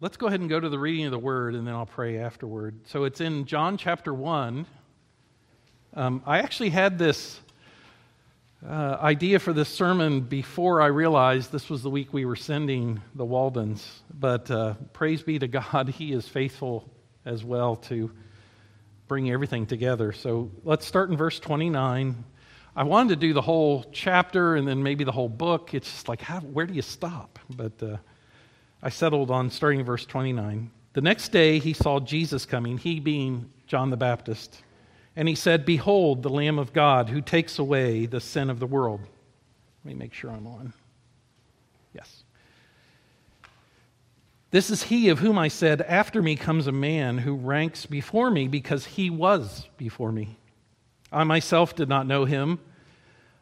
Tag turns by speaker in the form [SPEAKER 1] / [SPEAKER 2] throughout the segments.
[SPEAKER 1] let's go ahead and go to the reading of the word, and then I'll pray afterward. So it's in John chapter 1. Um, I actually had this uh, idea for this sermon before I realized this was the week we were sending the Waldens. But uh, praise be to God, He is faithful as well to bring everything together. So let's start in verse 29. I wanted to do the whole chapter and then maybe the whole book. It's just like, how, where do you stop? But uh, I settled on starting verse 29. The next day he saw Jesus coming, he being John the Baptist, and he said, Behold, the Lamb of God who takes away the sin of the world. Let me make sure I'm on. Yes. This is he of whom I said, After me comes a man who ranks before me because he was before me. I myself did not know him,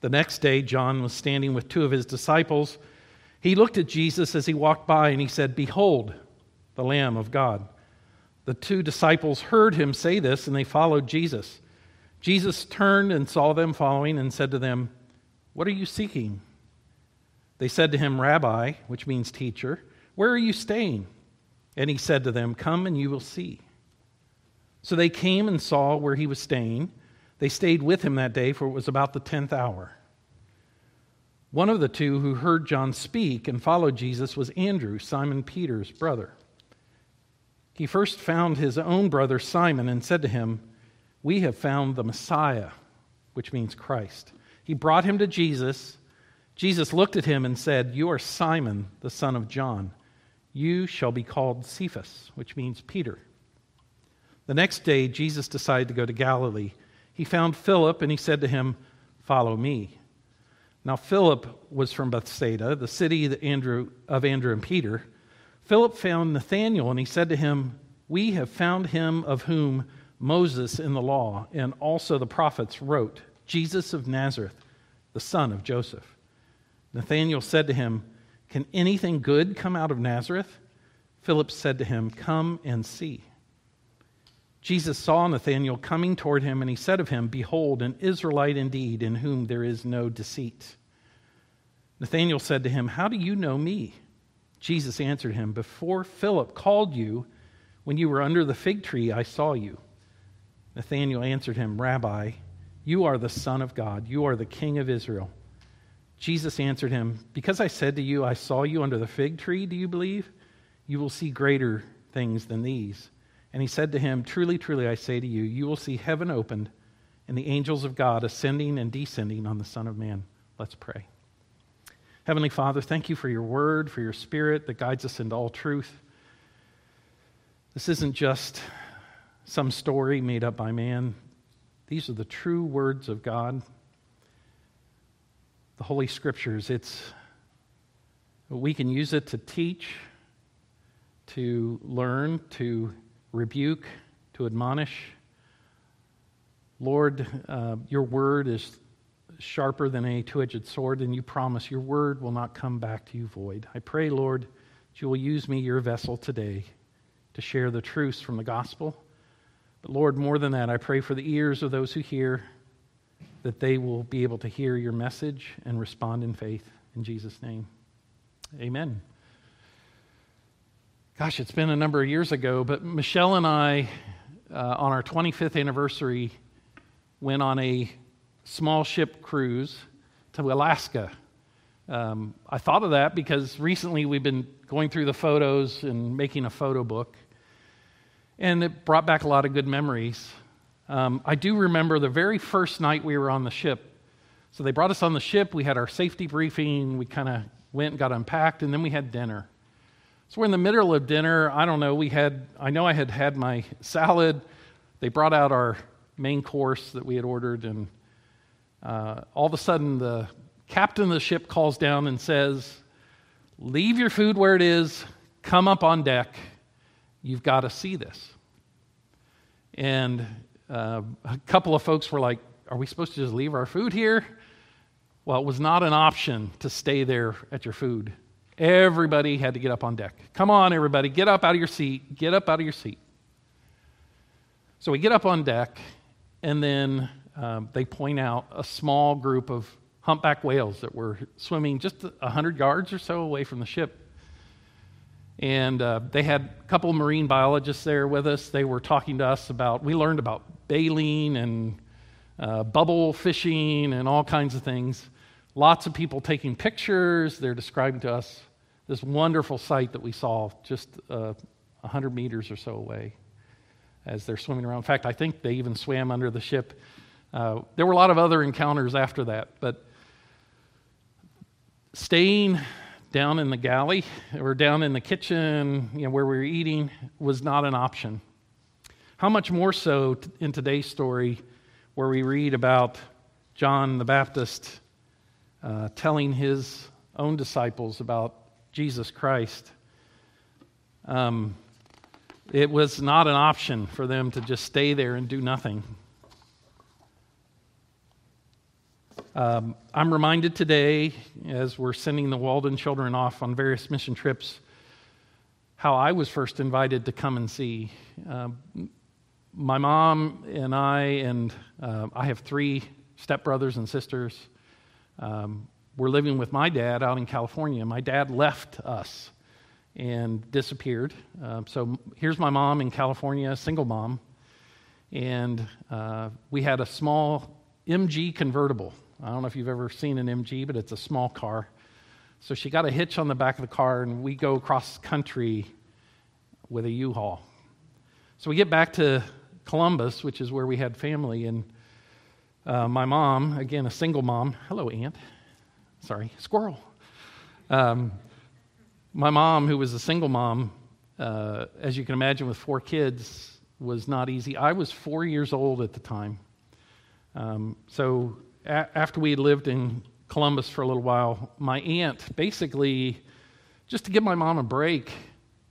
[SPEAKER 1] The next day, John was standing with two of his disciples. He looked at Jesus as he walked by and he said, Behold, the Lamb of God. The two disciples heard him say this and they followed Jesus. Jesus turned and saw them following and said to them, What are you seeking? They said to him, Rabbi, which means teacher, where are you staying? And he said to them, Come and you will see. So they came and saw where he was staying. They stayed with him that day, for it was about the tenth hour. One of the two who heard John speak and followed Jesus was Andrew, Simon Peter's brother. He first found his own brother Simon and said to him, We have found the Messiah, which means Christ. He brought him to Jesus. Jesus looked at him and said, You are Simon, the son of John. You shall be called Cephas, which means Peter. The next day, Jesus decided to go to Galilee. He found Philip and he said to him, Follow me. Now, Philip was from Bethsaida, the city of Andrew, of Andrew and Peter. Philip found Nathanael and he said to him, We have found him of whom Moses in the law and also the prophets wrote, Jesus of Nazareth, the son of Joseph. Nathanael said to him, can anything good come out of Nazareth? Philip said to him, Come and see. Jesus saw Nathanael coming toward him, and he said of him, Behold, an Israelite indeed, in whom there is no deceit. Nathanael said to him, How do you know me? Jesus answered him, Before Philip called you, when you were under the fig tree, I saw you. Nathanael answered him, Rabbi, you are the Son of God, you are the King of Israel. Jesus answered him, Because I said to you, I saw you under the fig tree, do you believe? You will see greater things than these. And he said to him, Truly, truly, I say to you, you will see heaven opened and the angels of God ascending and descending on the Son of Man. Let's pray. Heavenly Father, thank you for your word, for your spirit that guides us into all truth. This isn't just some story made up by man, these are the true words of God the Holy Scriptures. It's we can use it to teach, to learn, to rebuke, to admonish. Lord, uh, your word is sharper than a two edged sword, and you promise your word will not come back to you void. I pray, Lord, that you will use me, your vessel, today to share the truths from the gospel. But Lord, more than that, I pray for the ears of those who hear that they will be able to hear your message and respond in faith. In Jesus' name, amen. Gosh, it's been a number of years ago, but Michelle and I, uh, on our 25th anniversary, went on a small ship cruise to Alaska. Um, I thought of that because recently we've been going through the photos and making a photo book, and it brought back a lot of good memories. Um, I do remember the very first night we were on the ship. So they brought us on the ship. We had our safety briefing. We kind of went and got unpacked, and then we had dinner. So we're in the middle of dinner. I don't know. We had, I know I had had my salad. They brought out our main course that we had ordered, and uh, all of a sudden the captain of the ship calls down and says, Leave your food where it is, come up on deck. You've got to see this. And uh, a couple of folks were like, Are we supposed to just leave our food here? Well, it was not an option to stay there at your food. Everybody had to get up on deck. Come on, everybody, get up out of your seat. Get up out of your seat. So we get up on deck, and then um, they point out a small group of humpback whales that were swimming just 100 yards or so away from the ship. And uh, they had a couple marine biologists there with us. They were talking to us about, we learned about baleen and uh, bubble fishing and all kinds of things. Lots of people taking pictures. They're describing to us this wonderful sight that we saw just uh, 100 meters or so away as they're swimming around. In fact, I think they even swam under the ship. Uh, there were a lot of other encounters after that, but staying down in the galley or down in the kitchen you know, where we were eating was not an option. How much more so in today's story, where we read about John the Baptist uh, telling his own disciples about Jesus Christ. Um, it was not an option for them to just stay there and do nothing. Um, I'm reminded today, as we're sending the Walden children off on various mission trips, how I was first invited to come and see. Uh, my mom and I, and uh, I have three stepbrothers and sisters. Um, we're living with my dad out in California. My dad left us and disappeared. Uh, so here's my mom in California, single mom. And uh, we had a small MG convertible. I don't know if you've ever seen an MG, but it's a small car. So she got a hitch on the back of the car, and we go across country with a U-Haul. So we get back to Columbus, which is where we had family, and uh, my mom, again, a single mom. Hello, Aunt. Sorry, squirrel. Um, my mom, who was a single mom, uh, as you can imagine, with four kids, was not easy. I was four years old at the time. Um, so a- after we lived in Columbus for a little while, my aunt basically, just to give my mom a break,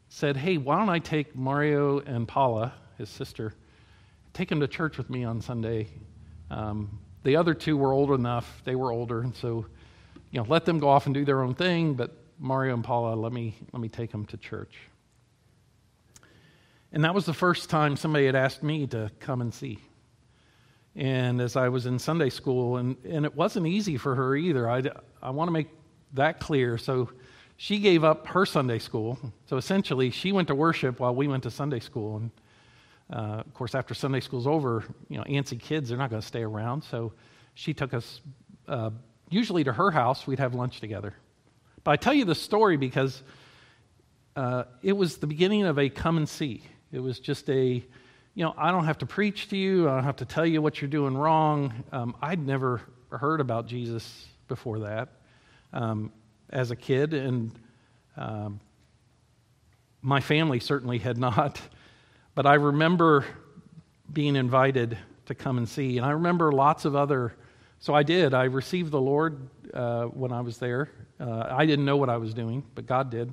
[SPEAKER 1] said, Hey, why don't I take Mario and Paula, his sister, take them to church with me on Sunday? Um, the other two were old enough, they were older, and so, you know, let them go off and do their own thing, but Mario and Paula, let me, let me take them to church. And that was the first time somebody had asked me to come and see. And as I was in Sunday school, and, and it wasn't easy for her either. I, I want to make that clear. So she gave up her Sunday school. So essentially, she went to worship while we went to Sunday school. And uh, of course, after Sunday school's over, you know, antsy kids, they're not going to stay around. So she took us uh, usually to her house. We'd have lunch together. But I tell you the story because uh, it was the beginning of a come and see. It was just a, you know, I don't have to preach to you, I don't have to tell you what you're doing wrong. Um, I'd never heard about Jesus before that um, as a kid, and um, my family certainly had not. But I remember being invited to come and see, and I remember lots of other. So I did. I received the Lord uh, when I was there. Uh, I didn't know what I was doing, but God did.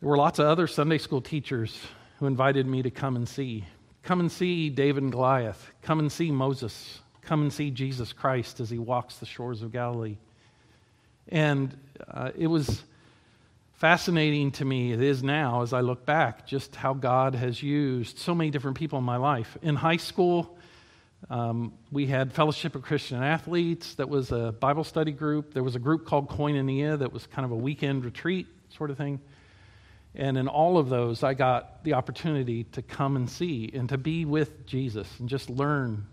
[SPEAKER 1] There were lots of other Sunday school teachers who invited me to come and see. Come and see David and Goliath. Come and see Moses. Come and see Jesus Christ as he walks the shores of Galilee. And uh, it was fascinating to me, it is now as I look back, just how God has used so many different people in my life. In high school, um, we had Fellowship of Christian Athletes, that was a Bible study group. There was a group called Koinonia that was kind of a weekend retreat sort of thing. And in all of those, I got the opportunity to come and see and to be with Jesus and just learn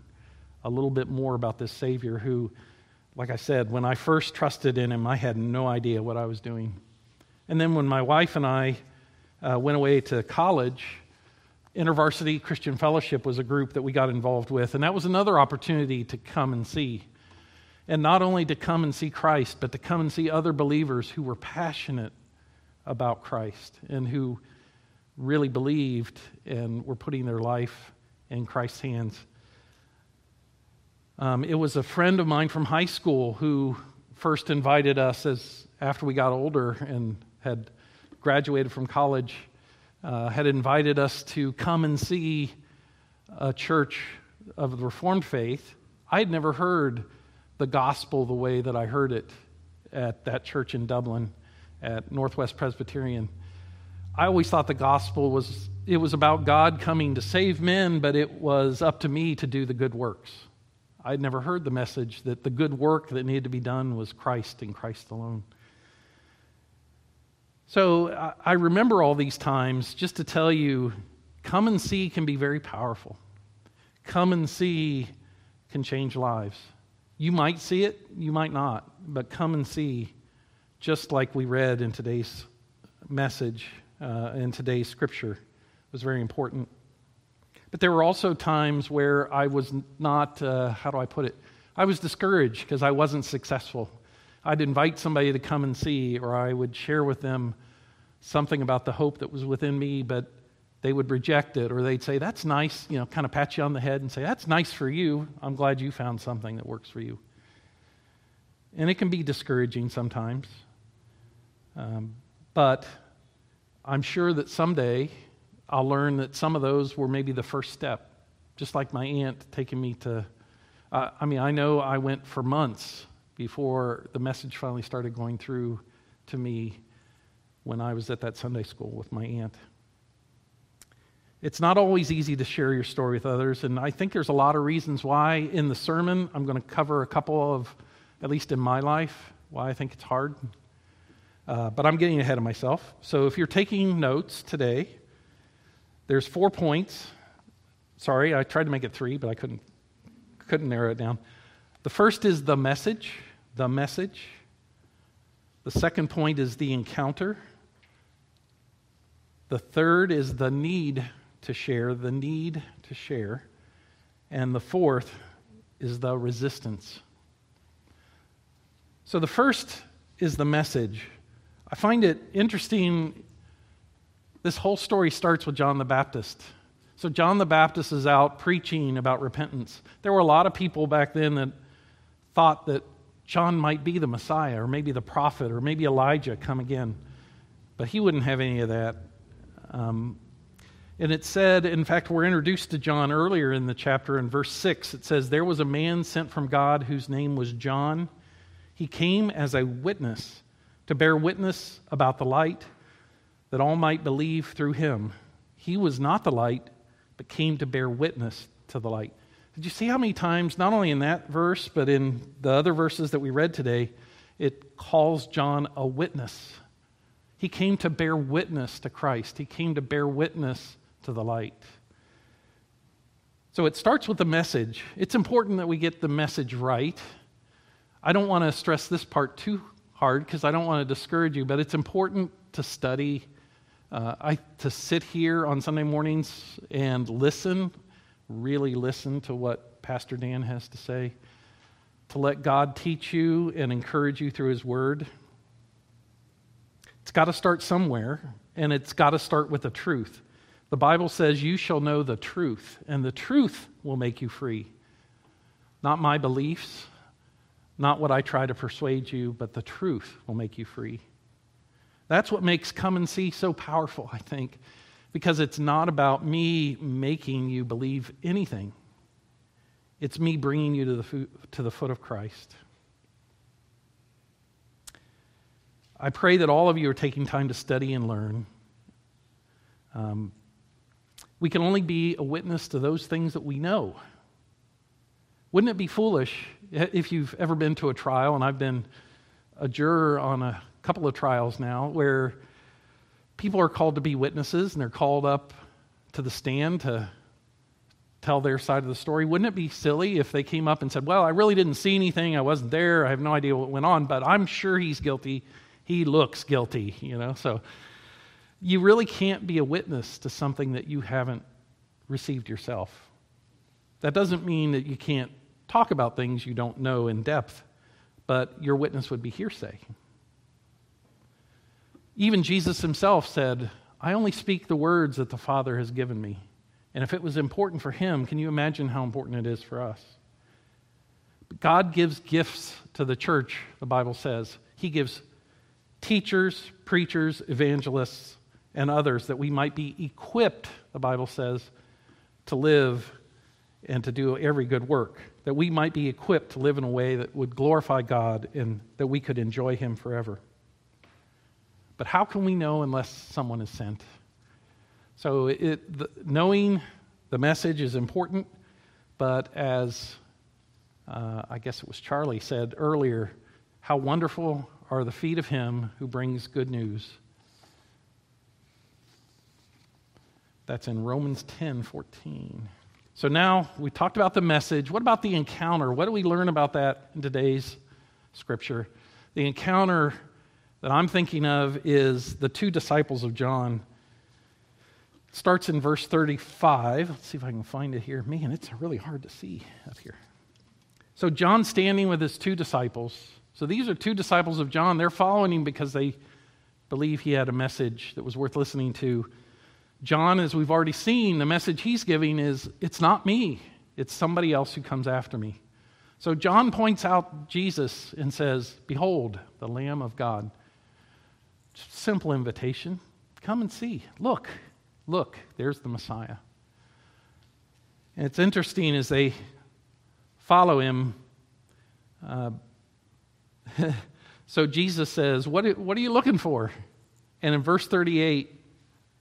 [SPEAKER 1] a little bit more about this Savior who, like I said, when I first trusted in him, I had no idea what I was doing. And then when my wife and I uh, went away to college, InterVarsity Christian Fellowship was a group that we got involved with, and that was another opportunity to come and see. And not only to come and see Christ, but to come and see other believers who were passionate about Christ and who really believed and were putting their life in Christ's hands. Um, it was a friend of mine from high school who first invited us as after we got older and had graduated from college uh, had invited us to come and see a church of the Reformed faith. I had never heard the gospel the way that I heard it at that church in Dublin at Northwest Presbyterian. I always thought the gospel was it was about God coming to save men, but it was up to me to do the good works. I'd never heard the message that the good work that needed to be done was Christ and Christ alone. So I remember all these times just to tell you come and see can be very powerful. Come and see can change lives. You might see it, you might not, but come and see, just like we read in today's message, uh, in today's scripture, was very important. But there were also times where I was not, uh, how do I put it? I was discouraged because I wasn't successful. I'd invite somebody to come and see, or I would share with them something about the hope that was within me, but they would reject it, or they'd say, That's nice, you know, kind of pat you on the head and say, That's nice for you. I'm glad you found something that works for you. And it can be discouraging sometimes. Um, but I'm sure that someday I'll learn that some of those were maybe the first step, just like my aunt taking me to. Uh, I mean, I know I went for months before the message finally started going through to me when I was at that Sunday school with my aunt. It's not always easy to share your story with others, and I think there's a lot of reasons why. In the sermon, I'm going to cover a couple of, at least in my life, why I think it's hard. Uh, but I'm getting ahead of myself. So if you're taking notes today, there's four points. Sorry, I tried to make it three, but I couldn't, couldn't narrow it down. The first is the message, the message. The second point is the encounter. The third is the need to share, the need to share. And the fourth is the resistance. So the first is the message. I find it interesting this whole story starts with John the Baptist. So, John the Baptist is out preaching about repentance. There were a lot of people back then that thought that John might be the Messiah, or maybe the prophet, or maybe Elijah come again. But he wouldn't have any of that. Um, and it said, in fact, we're introduced to John earlier in the chapter in verse 6. It says, There was a man sent from God whose name was John. He came as a witness to bear witness about the light that all might believe through him. He was not the light, but came to bear witness to the light. Did you see how many times, not only in that verse, but in the other verses that we read today, it calls John a witness? He came to bear witness to Christ, he came to bear witness to the light. So it starts with the message. It's important that we get the message right. I don't want to stress this part too hard because I don't want to discourage you, but it's important to study uh, I, to sit here on Sunday mornings and listen, really listen to what Pastor Dan has to say, to let God teach you and encourage you through His Word. It's got to start somewhere, and it's got to start with the truth. The Bible says, You shall know the truth, and the truth will make you free. Not my beliefs, not what I try to persuade you, but the truth will make you free. That's what makes Come and See so powerful, I think, because it's not about me making you believe anything. It's me bringing you to the, foot, to the foot of Christ. I pray that all of you are taking time to study and learn. Um, we can only be a witness to those things that we know. Wouldn't it be foolish if you've ever been to a trial, and I've been a juror on a couple of trials now where people are called to be witnesses and they're called up to the stand to tell their side of the story. Wouldn't it be silly if they came up and said, Well, I really didn't see anything. I wasn't there. I have no idea what went on, but I'm sure he's guilty. He looks guilty, you know? So you really can't be a witness to something that you haven't received yourself. That doesn't mean that you can't talk about things you don't know in depth, but your witness would be hearsay. Even Jesus himself said, I only speak the words that the Father has given me. And if it was important for him, can you imagine how important it is for us? God gives gifts to the church, the Bible says. He gives teachers, preachers, evangelists, and others, that we might be equipped, the Bible says, to live and to do every good work, that we might be equipped to live in a way that would glorify God and that we could enjoy Him forever. But how can we know unless someone is sent? So, it, the, knowing the message is important, but as uh, I guess it was Charlie said earlier, how wonderful are the feet of him who brings good news. That's in Romans 10 14. So now we talked about the message. What about the encounter? What do we learn about that in today's scripture? The encounter that I'm thinking of is the two disciples of John. It starts in verse 35. Let's see if I can find it here. Man, it's really hard to see up here. So, John standing with his two disciples. So, these are two disciples of John. They're following him because they believe he had a message that was worth listening to. John, as we've already seen, the message he's giving is it's not me, it's somebody else who comes after me. So John points out Jesus and says, Behold, the Lamb of God. Simple invitation. Come and see. Look, look, there's the Messiah. And it's interesting as they follow him. Uh, so Jesus says, what, what are you looking for? And in verse 38,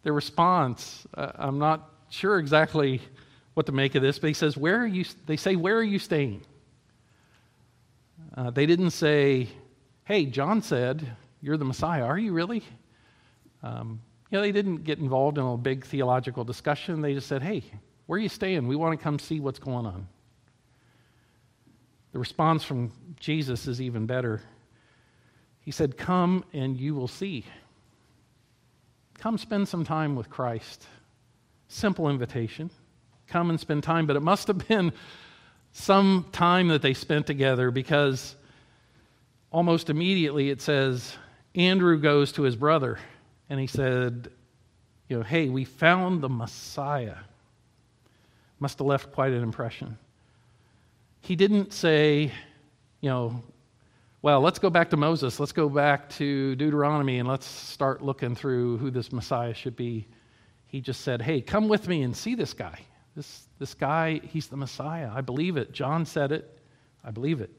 [SPEAKER 1] their response, uh, I'm not sure exactly what to make of this, but he says, Where are you? They say, Where are you staying? Uh, they didn't say, Hey, John said, You're the Messiah. Are you really? Um, you know, they didn't get involved in a big theological discussion. They just said, Hey, where are you staying? We want to come see what's going on. The response from Jesus is even better. He said, Come and you will see. Come spend some time with Christ. Simple invitation. Come and spend time, but it must have been some time that they spent together because almost immediately it says Andrew goes to his brother and he said, you know, hey, we found the Messiah. Must have left quite an impression. He didn't say, you know, well, let's go back to Moses. Let's go back to Deuteronomy and let's start looking through who this Messiah should be. He just said, Hey, come with me and see this guy. This, this guy, he's the Messiah. I believe it. John said it. I believe it.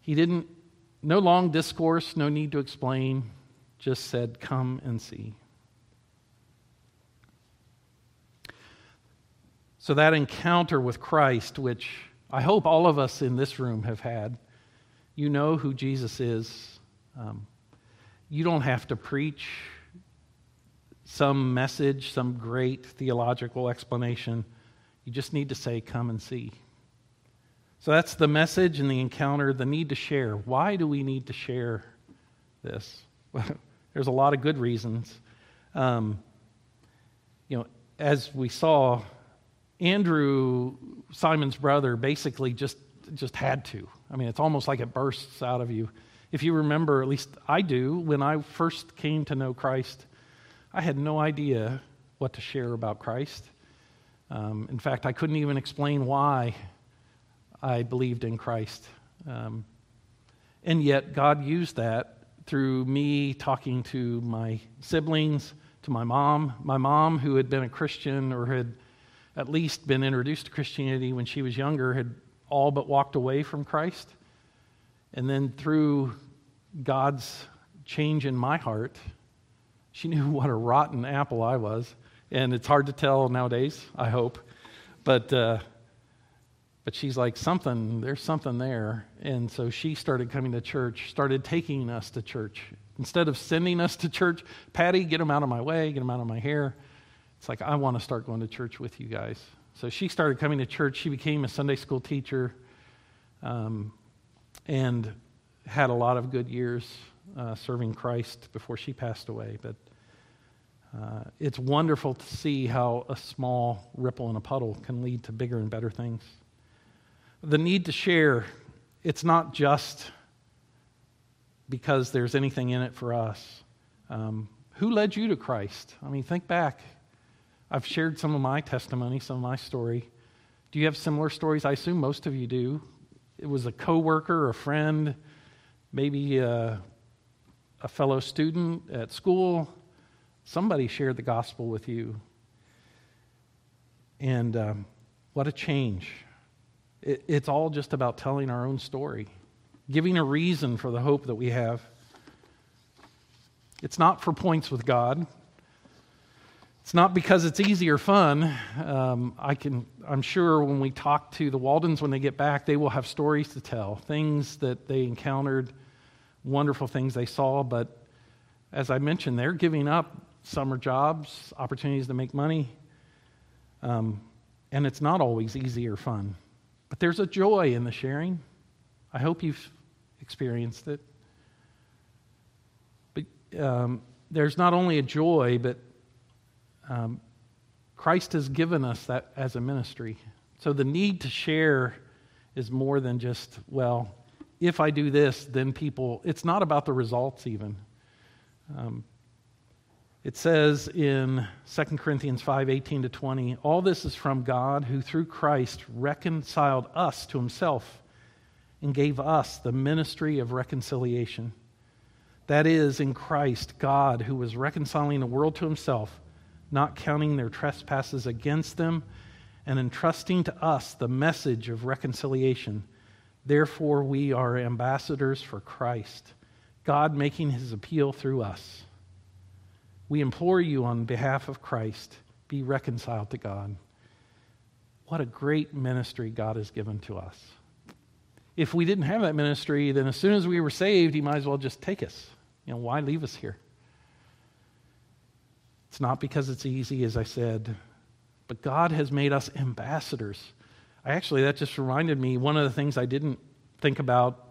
[SPEAKER 1] He didn't, no long discourse, no need to explain, just said, Come and see. So that encounter with Christ, which I hope all of us in this room have had. You know who Jesus is. Um, you don't have to preach some message, some great theological explanation. You just need to say, Come and see. So that's the message and the encounter, the need to share. Why do we need to share this? Well, there's a lot of good reasons. Um, you know, as we saw Andrew, Simon's brother, basically just, just had to. I mean, it's almost like it bursts out of you. If you remember, at least I do, when I first came to know Christ, I had no idea what to share about Christ. Um, in fact, I couldn't even explain why I believed in Christ. Um, and yet, God used that through me talking to my siblings, to my mom, my mom, who had been a Christian or had at least been introduced to Christianity when she was younger, had all but walked away from Christ. And then through God's change in my heart, she knew what a rotten apple I was. And it's hard to tell nowadays, I hope. But, uh, but she's like, something, there's something there. And so she started coming to church, started taking us to church. Instead of sending us to church, Patty, get them out of my way, get them out of my hair. It's like, I want to start going to church with you guys. So she started coming to church. She became a Sunday school teacher um, and had a lot of good years uh, serving Christ before she passed away. But uh, it's wonderful to see how a small ripple in a puddle can lead to bigger and better things. The need to share, it's not just because there's anything in it for us. Um, who led you to Christ? I mean, think back. I've shared some of my testimony, some of my story. Do you have similar stories? I assume most of you do. It was a coworker, a friend, maybe uh, a fellow student at school, somebody shared the gospel with you. And um, what a change. It, it's all just about telling our own story, giving a reason for the hope that we have. It's not for points with God. It's not because it's easy or fun. Um, I can, I'm sure when we talk to the Waldens when they get back, they will have stories to tell, things that they encountered, wonderful things they saw. But as I mentioned, they're giving up summer jobs, opportunities to make money. Um, and it's not always easy or fun. But there's a joy in the sharing. I hope you've experienced it. But um, there's not only a joy, but um, Christ has given us that as a ministry. So the need to share is more than just, well, if I do this, then people, it's not about the results even. Um, it says in 2 Corinthians 5 18 to 20, all this is from God who through Christ reconciled us to himself and gave us the ministry of reconciliation. That is, in Christ, God, who was reconciling the world to himself not counting their trespasses against them, and entrusting to us the message of reconciliation. Therefore, we are ambassadors for Christ, God making his appeal through us. We implore you on behalf of Christ, be reconciled to God. What a great ministry God has given to us. If we didn't have that ministry, then as soon as we were saved, he might as well just take us. You know, why leave us here? It's not because it's easy, as I said, but God has made us ambassadors. I actually, that just reminded me one of the things I didn't think about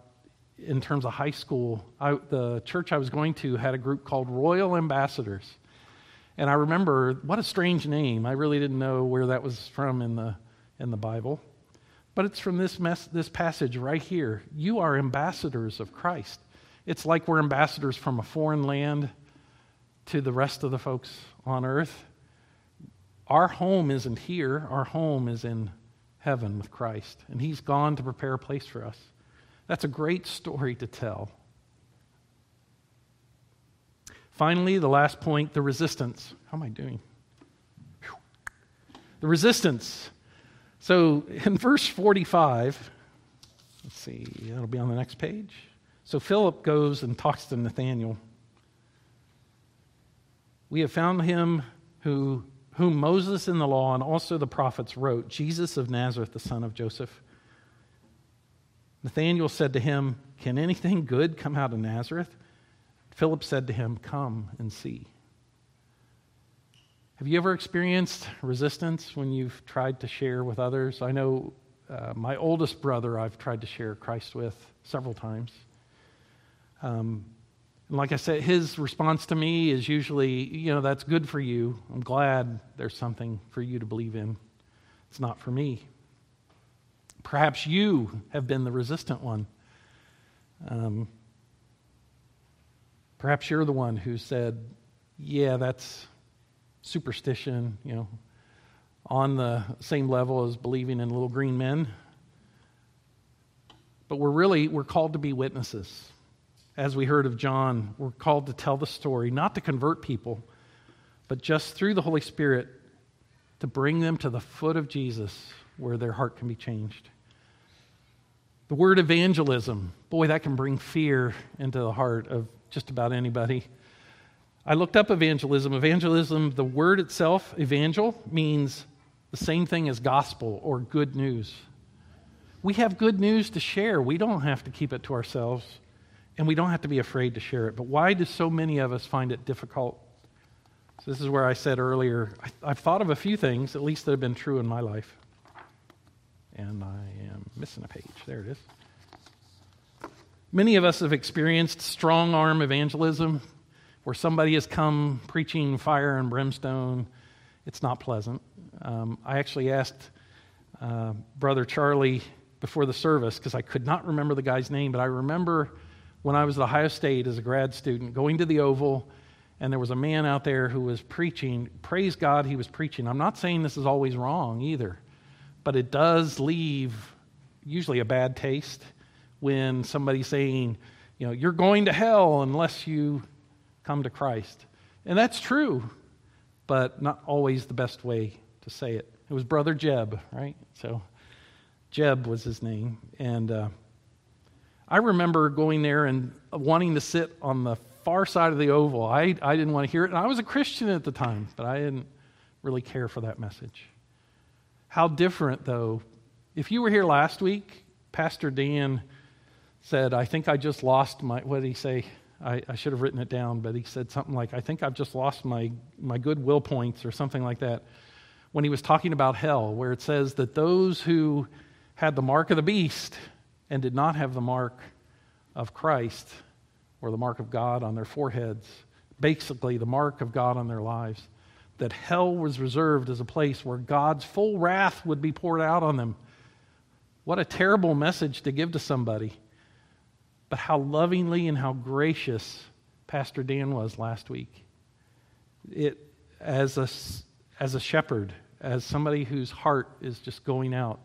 [SPEAKER 1] in terms of high school. I, the church I was going to had a group called Royal Ambassadors. And I remember what a strange name. I really didn't know where that was from in the, in the Bible. But it's from this, mess, this passage right here. You are ambassadors of Christ. It's like we're ambassadors from a foreign land to the rest of the folks on earth. Our home isn't here, our home is in heaven with Christ, and He's gone to prepare a place for us. That's a great story to tell. Finally, the last point the resistance. How am I doing? The resistance. So in verse 45, let's see, that'll be on the next page. So Philip goes and talks to Nathanael. We have found him who, whom Moses in the law and also the prophets wrote, Jesus of Nazareth, the son of Joseph. Nathanael said to him, Can anything good come out of Nazareth? Philip said to him, Come and see. Have you ever experienced resistance when you've tried to share with others? I know uh, my oldest brother I've tried to share Christ with several times. Um, and like I said, his response to me is usually, you know, that's good for you. I'm glad there's something for you to believe in. It's not for me. Perhaps you have been the resistant one. Um, perhaps you're the one who said, yeah, that's superstition, you know, on the same level as believing in little green men. But we're really, we're called to be witnesses as we heard of John, we're called to tell the story, not to convert people, but just through the Holy Spirit to bring them to the foot of Jesus where their heart can be changed. The word evangelism, boy, that can bring fear into the heart of just about anybody. I looked up evangelism. Evangelism, the word itself, evangel, means the same thing as gospel or good news. We have good news to share. We don't have to keep it to ourselves and we don't have to be afraid to share it. But why do so many of us find it difficult? So this is where I said earlier, I, have thought of a few things, at least that have been true in my life. And I am missing a page. There it is. Many of us have experienced strong arm evangelism where somebody has come preaching fire and brimstone. It's not pleasant. Um, I actually asked uh, Brother Charlie before the service because I could not remember the guy's name, but I remember when I was at Ohio State as a grad student, going to the Oval, and there was a man out there who was preaching. Praise God, he was preaching. I'm not saying this is always wrong either, but it does leave usually a bad taste when somebody's saying, you know, you're going to hell unless you come to Christ. And that's true, but not always the best way to say it. It was Brother Jed, right? So Jed was his name. And uh, I remember going there and wanting to sit on the far side of the oval. I, I didn't want to hear it. And I was a Christian at the time, but I didn't really care for that message. How different, though. If you were here last week, Pastor Dan said, I think I just lost my, what did he say? I, I, should have written it down, but he said something like, I think I've just lost my, my goodwill points or something like that when he was talking about hell, where it says that those who had the mark of the beast and did not have the mark of Christ or the mark of God on their foreheads, basically the mark of God on their lives, that hell was reserved as a place where God's full wrath would be poured out on them. What a terrible message to give to somebody. But how lovingly and how gracious Pastor Dan was last week. It, as, a, as a shepherd, as somebody whose heart is just going out,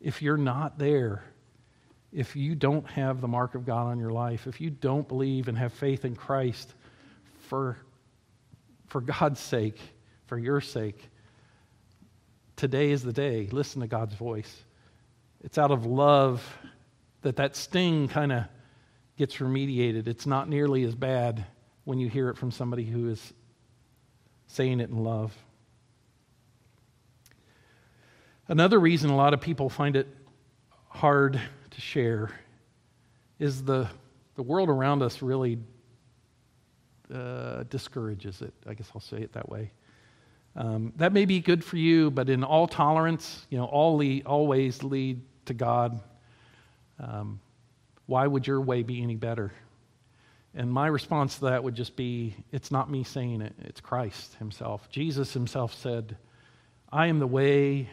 [SPEAKER 1] if you're not there, if you don't have the mark of God on your life, if you don't believe and have faith in Christ for, for God's sake, for your sake, today is the day. Listen to God's voice. It's out of love that that sting kind of gets remediated. It's not nearly as bad when you hear it from somebody who is saying it in love. Another reason a lot of people find it hard to share is the, the world around us really uh, discourages it. I guess I'll say it that way. Um, that may be good for you, but in all tolerance, you know, all lead, always lead to God. Um, why would your way be any better? And my response to that would just be it's not me saying it, it's Christ Himself. Jesus Himself said, I am the way,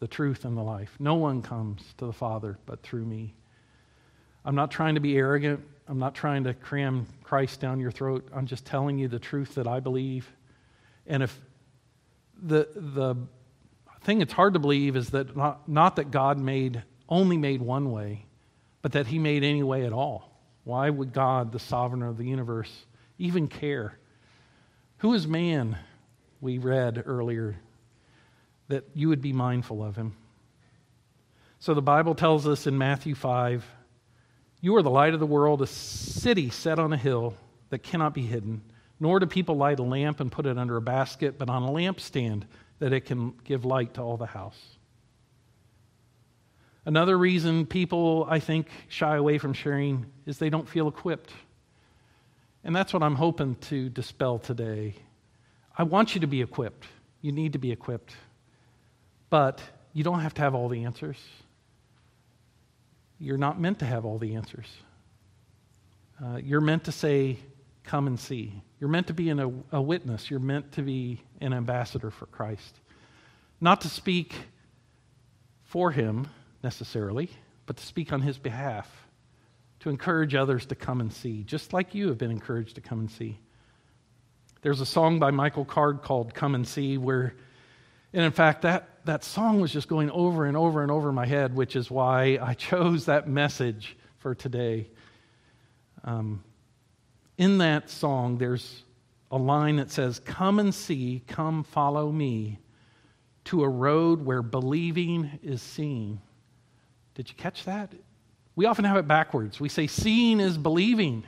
[SPEAKER 1] the truth, and the life. No one comes to the Father but through me. I'm not trying to be arrogant. I'm not trying to cram Christ down your throat. I'm just telling you the truth that I believe. And if the, the thing that's hard to believe is that not, not that God made only made one way, but that he made any way at all. Why would God, the sovereign of the universe, even care? Who is man, we read earlier, that you would be mindful of him. So the Bible tells us in Matthew 5 You are the light of the world, a city set on a hill that cannot be hidden. Nor do people light a lamp and put it under a basket, but on a lampstand that it can give light to all the house. Another reason people, I think, shy away from sharing is they don't feel equipped. And that's what I'm hoping to dispel today. I want you to be equipped. You need to be equipped. But you don't have to have all the answers. You're not meant to have all the answers. Uh, you're meant to say, Come and see. You're meant to be a, a witness. You're meant to be an ambassador for Christ. Not to speak for Him necessarily, but to speak on His behalf, to encourage others to come and see, just like you have been encouraged to come and see. There's a song by Michael Card called Come and See, where and in fact, that, that song was just going over and over and over my head, which is why I chose that message for today. Um, in that song, there's a line that says, Come and see, come follow me to a road where believing is seen. Did you catch that? We often have it backwards. We say seeing is believing.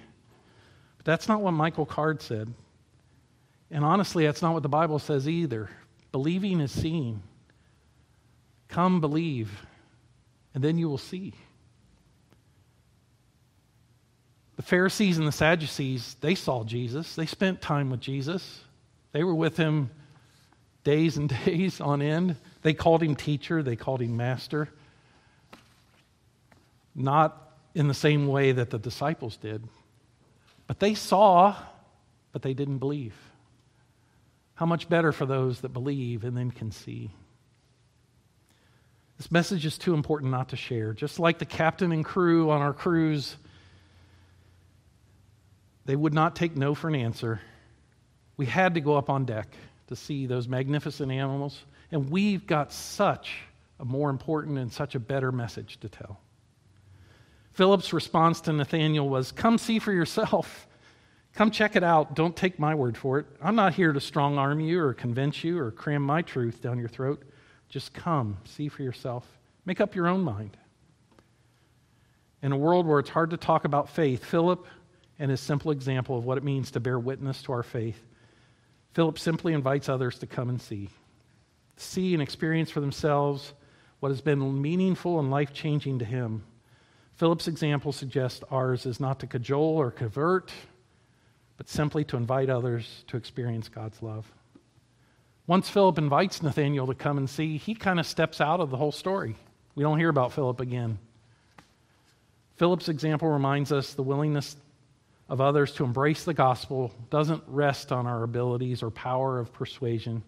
[SPEAKER 1] But that's not what Michael Card said. And honestly, that's not what the Bible says either. Believing is seeing. Come believe, and then you will see. The Pharisees and the Sadducees, they saw Jesus. They spent time with Jesus. They were with him days and days on end. They called him teacher, they called him master. Not in the same way that the disciples did. But they saw, but they didn't believe. How much better for those that believe and then can see. This message is too important not to share. Just like the captain and crew on our cruise, they would not take no for an answer. We had to go up on deck to see those magnificent animals, and we've got such a more important and such a better message to tell. Philip's response to Nathanael was, Come see for yourself. Come check it out. Don't take my word for it. I'm not here to strong arm you or convince you or cram my truth down your throat. Just come, see for yourself. Make up your own mind. In a world where it's hard to talk about faith, Philip and his simple example of what it means to bear witness to our faith, Philip simply invites others to come and see. See and experience for themselves what has been meaningful and life changing to him. Philip's example suggests ours is not to cajole or convert, but simply to invite others to experience God's love. Once Philip invites Nathanael to come and see, he kind of steps out of the whole story. We don't hear about Philip again. Philip's example reminds us the willingness of others to embrace the gospel doesn't rest on our abilities or power of persuasion.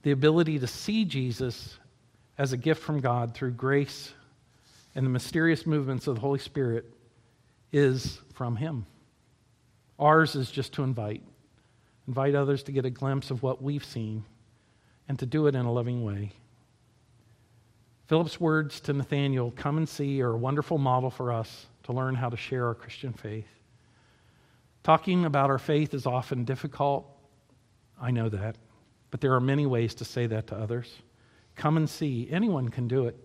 [SPEAKER 1] The ability to see Jesus as a gift from God through grace and the mysterious movements of the Holy Spirit is from Him. Ours is just to invite. Invite others to get a glimpse of what we've seen and to do it in a loving way. Philip's words to Nathanael, come and see, are a wonderful model for us to learn how to share our Christian faith. Talking about our faith is often difficult. I know that. But there are many ways to say that to others. Come and see. Anyone can do it.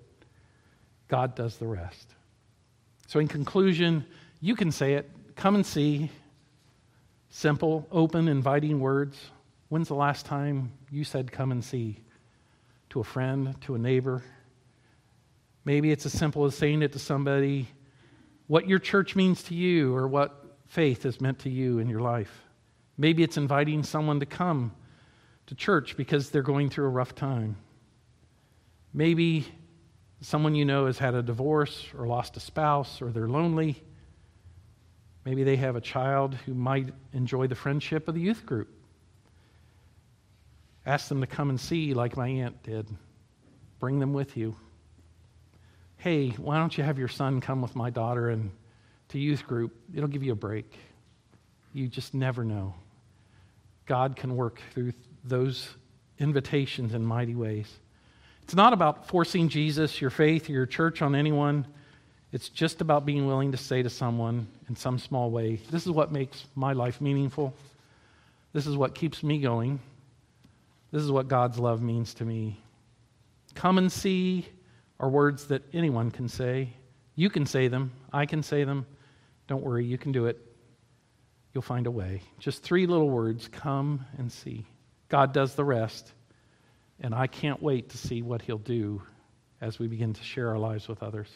[SPEAKER 1] God does the rest. So, in conclusion, you can say it. Come and see. Simple, open, inviting words. When's the last time you said, Come and see? To a friend, to a neighbor? Maybe it's as simple as saying it to somebody what your church means to you or what faith has meant to you in your life. Maybe it's inviting someone to come to church because they're going through a rough time. Maybe someone you know has had a divorce or lost a spouse or they're lonely. Maybe they have a child who might enjoy the friendship of the youth group. Ask them to come and see, like my aunt did. Bring them with you. Hey, why don't you have your son come with my daughter and to youth group? It'll give you a break. You just never know. God can work through those invitations in mighty ways. It's not about forcing Jesus, your faith, your church on anyone. It's just about being willing to say to someone in some small way, This is what makes my life meaningful. This is what keeps me going. This is what God's love means to me. Come and see are words that anyone can say. You can say them. I can say them. Don't worry, you can do it. You'll find a way. Just three little words come and see. God does the rest. And I can't wait to see what He'll do as we begin to share our lives with others.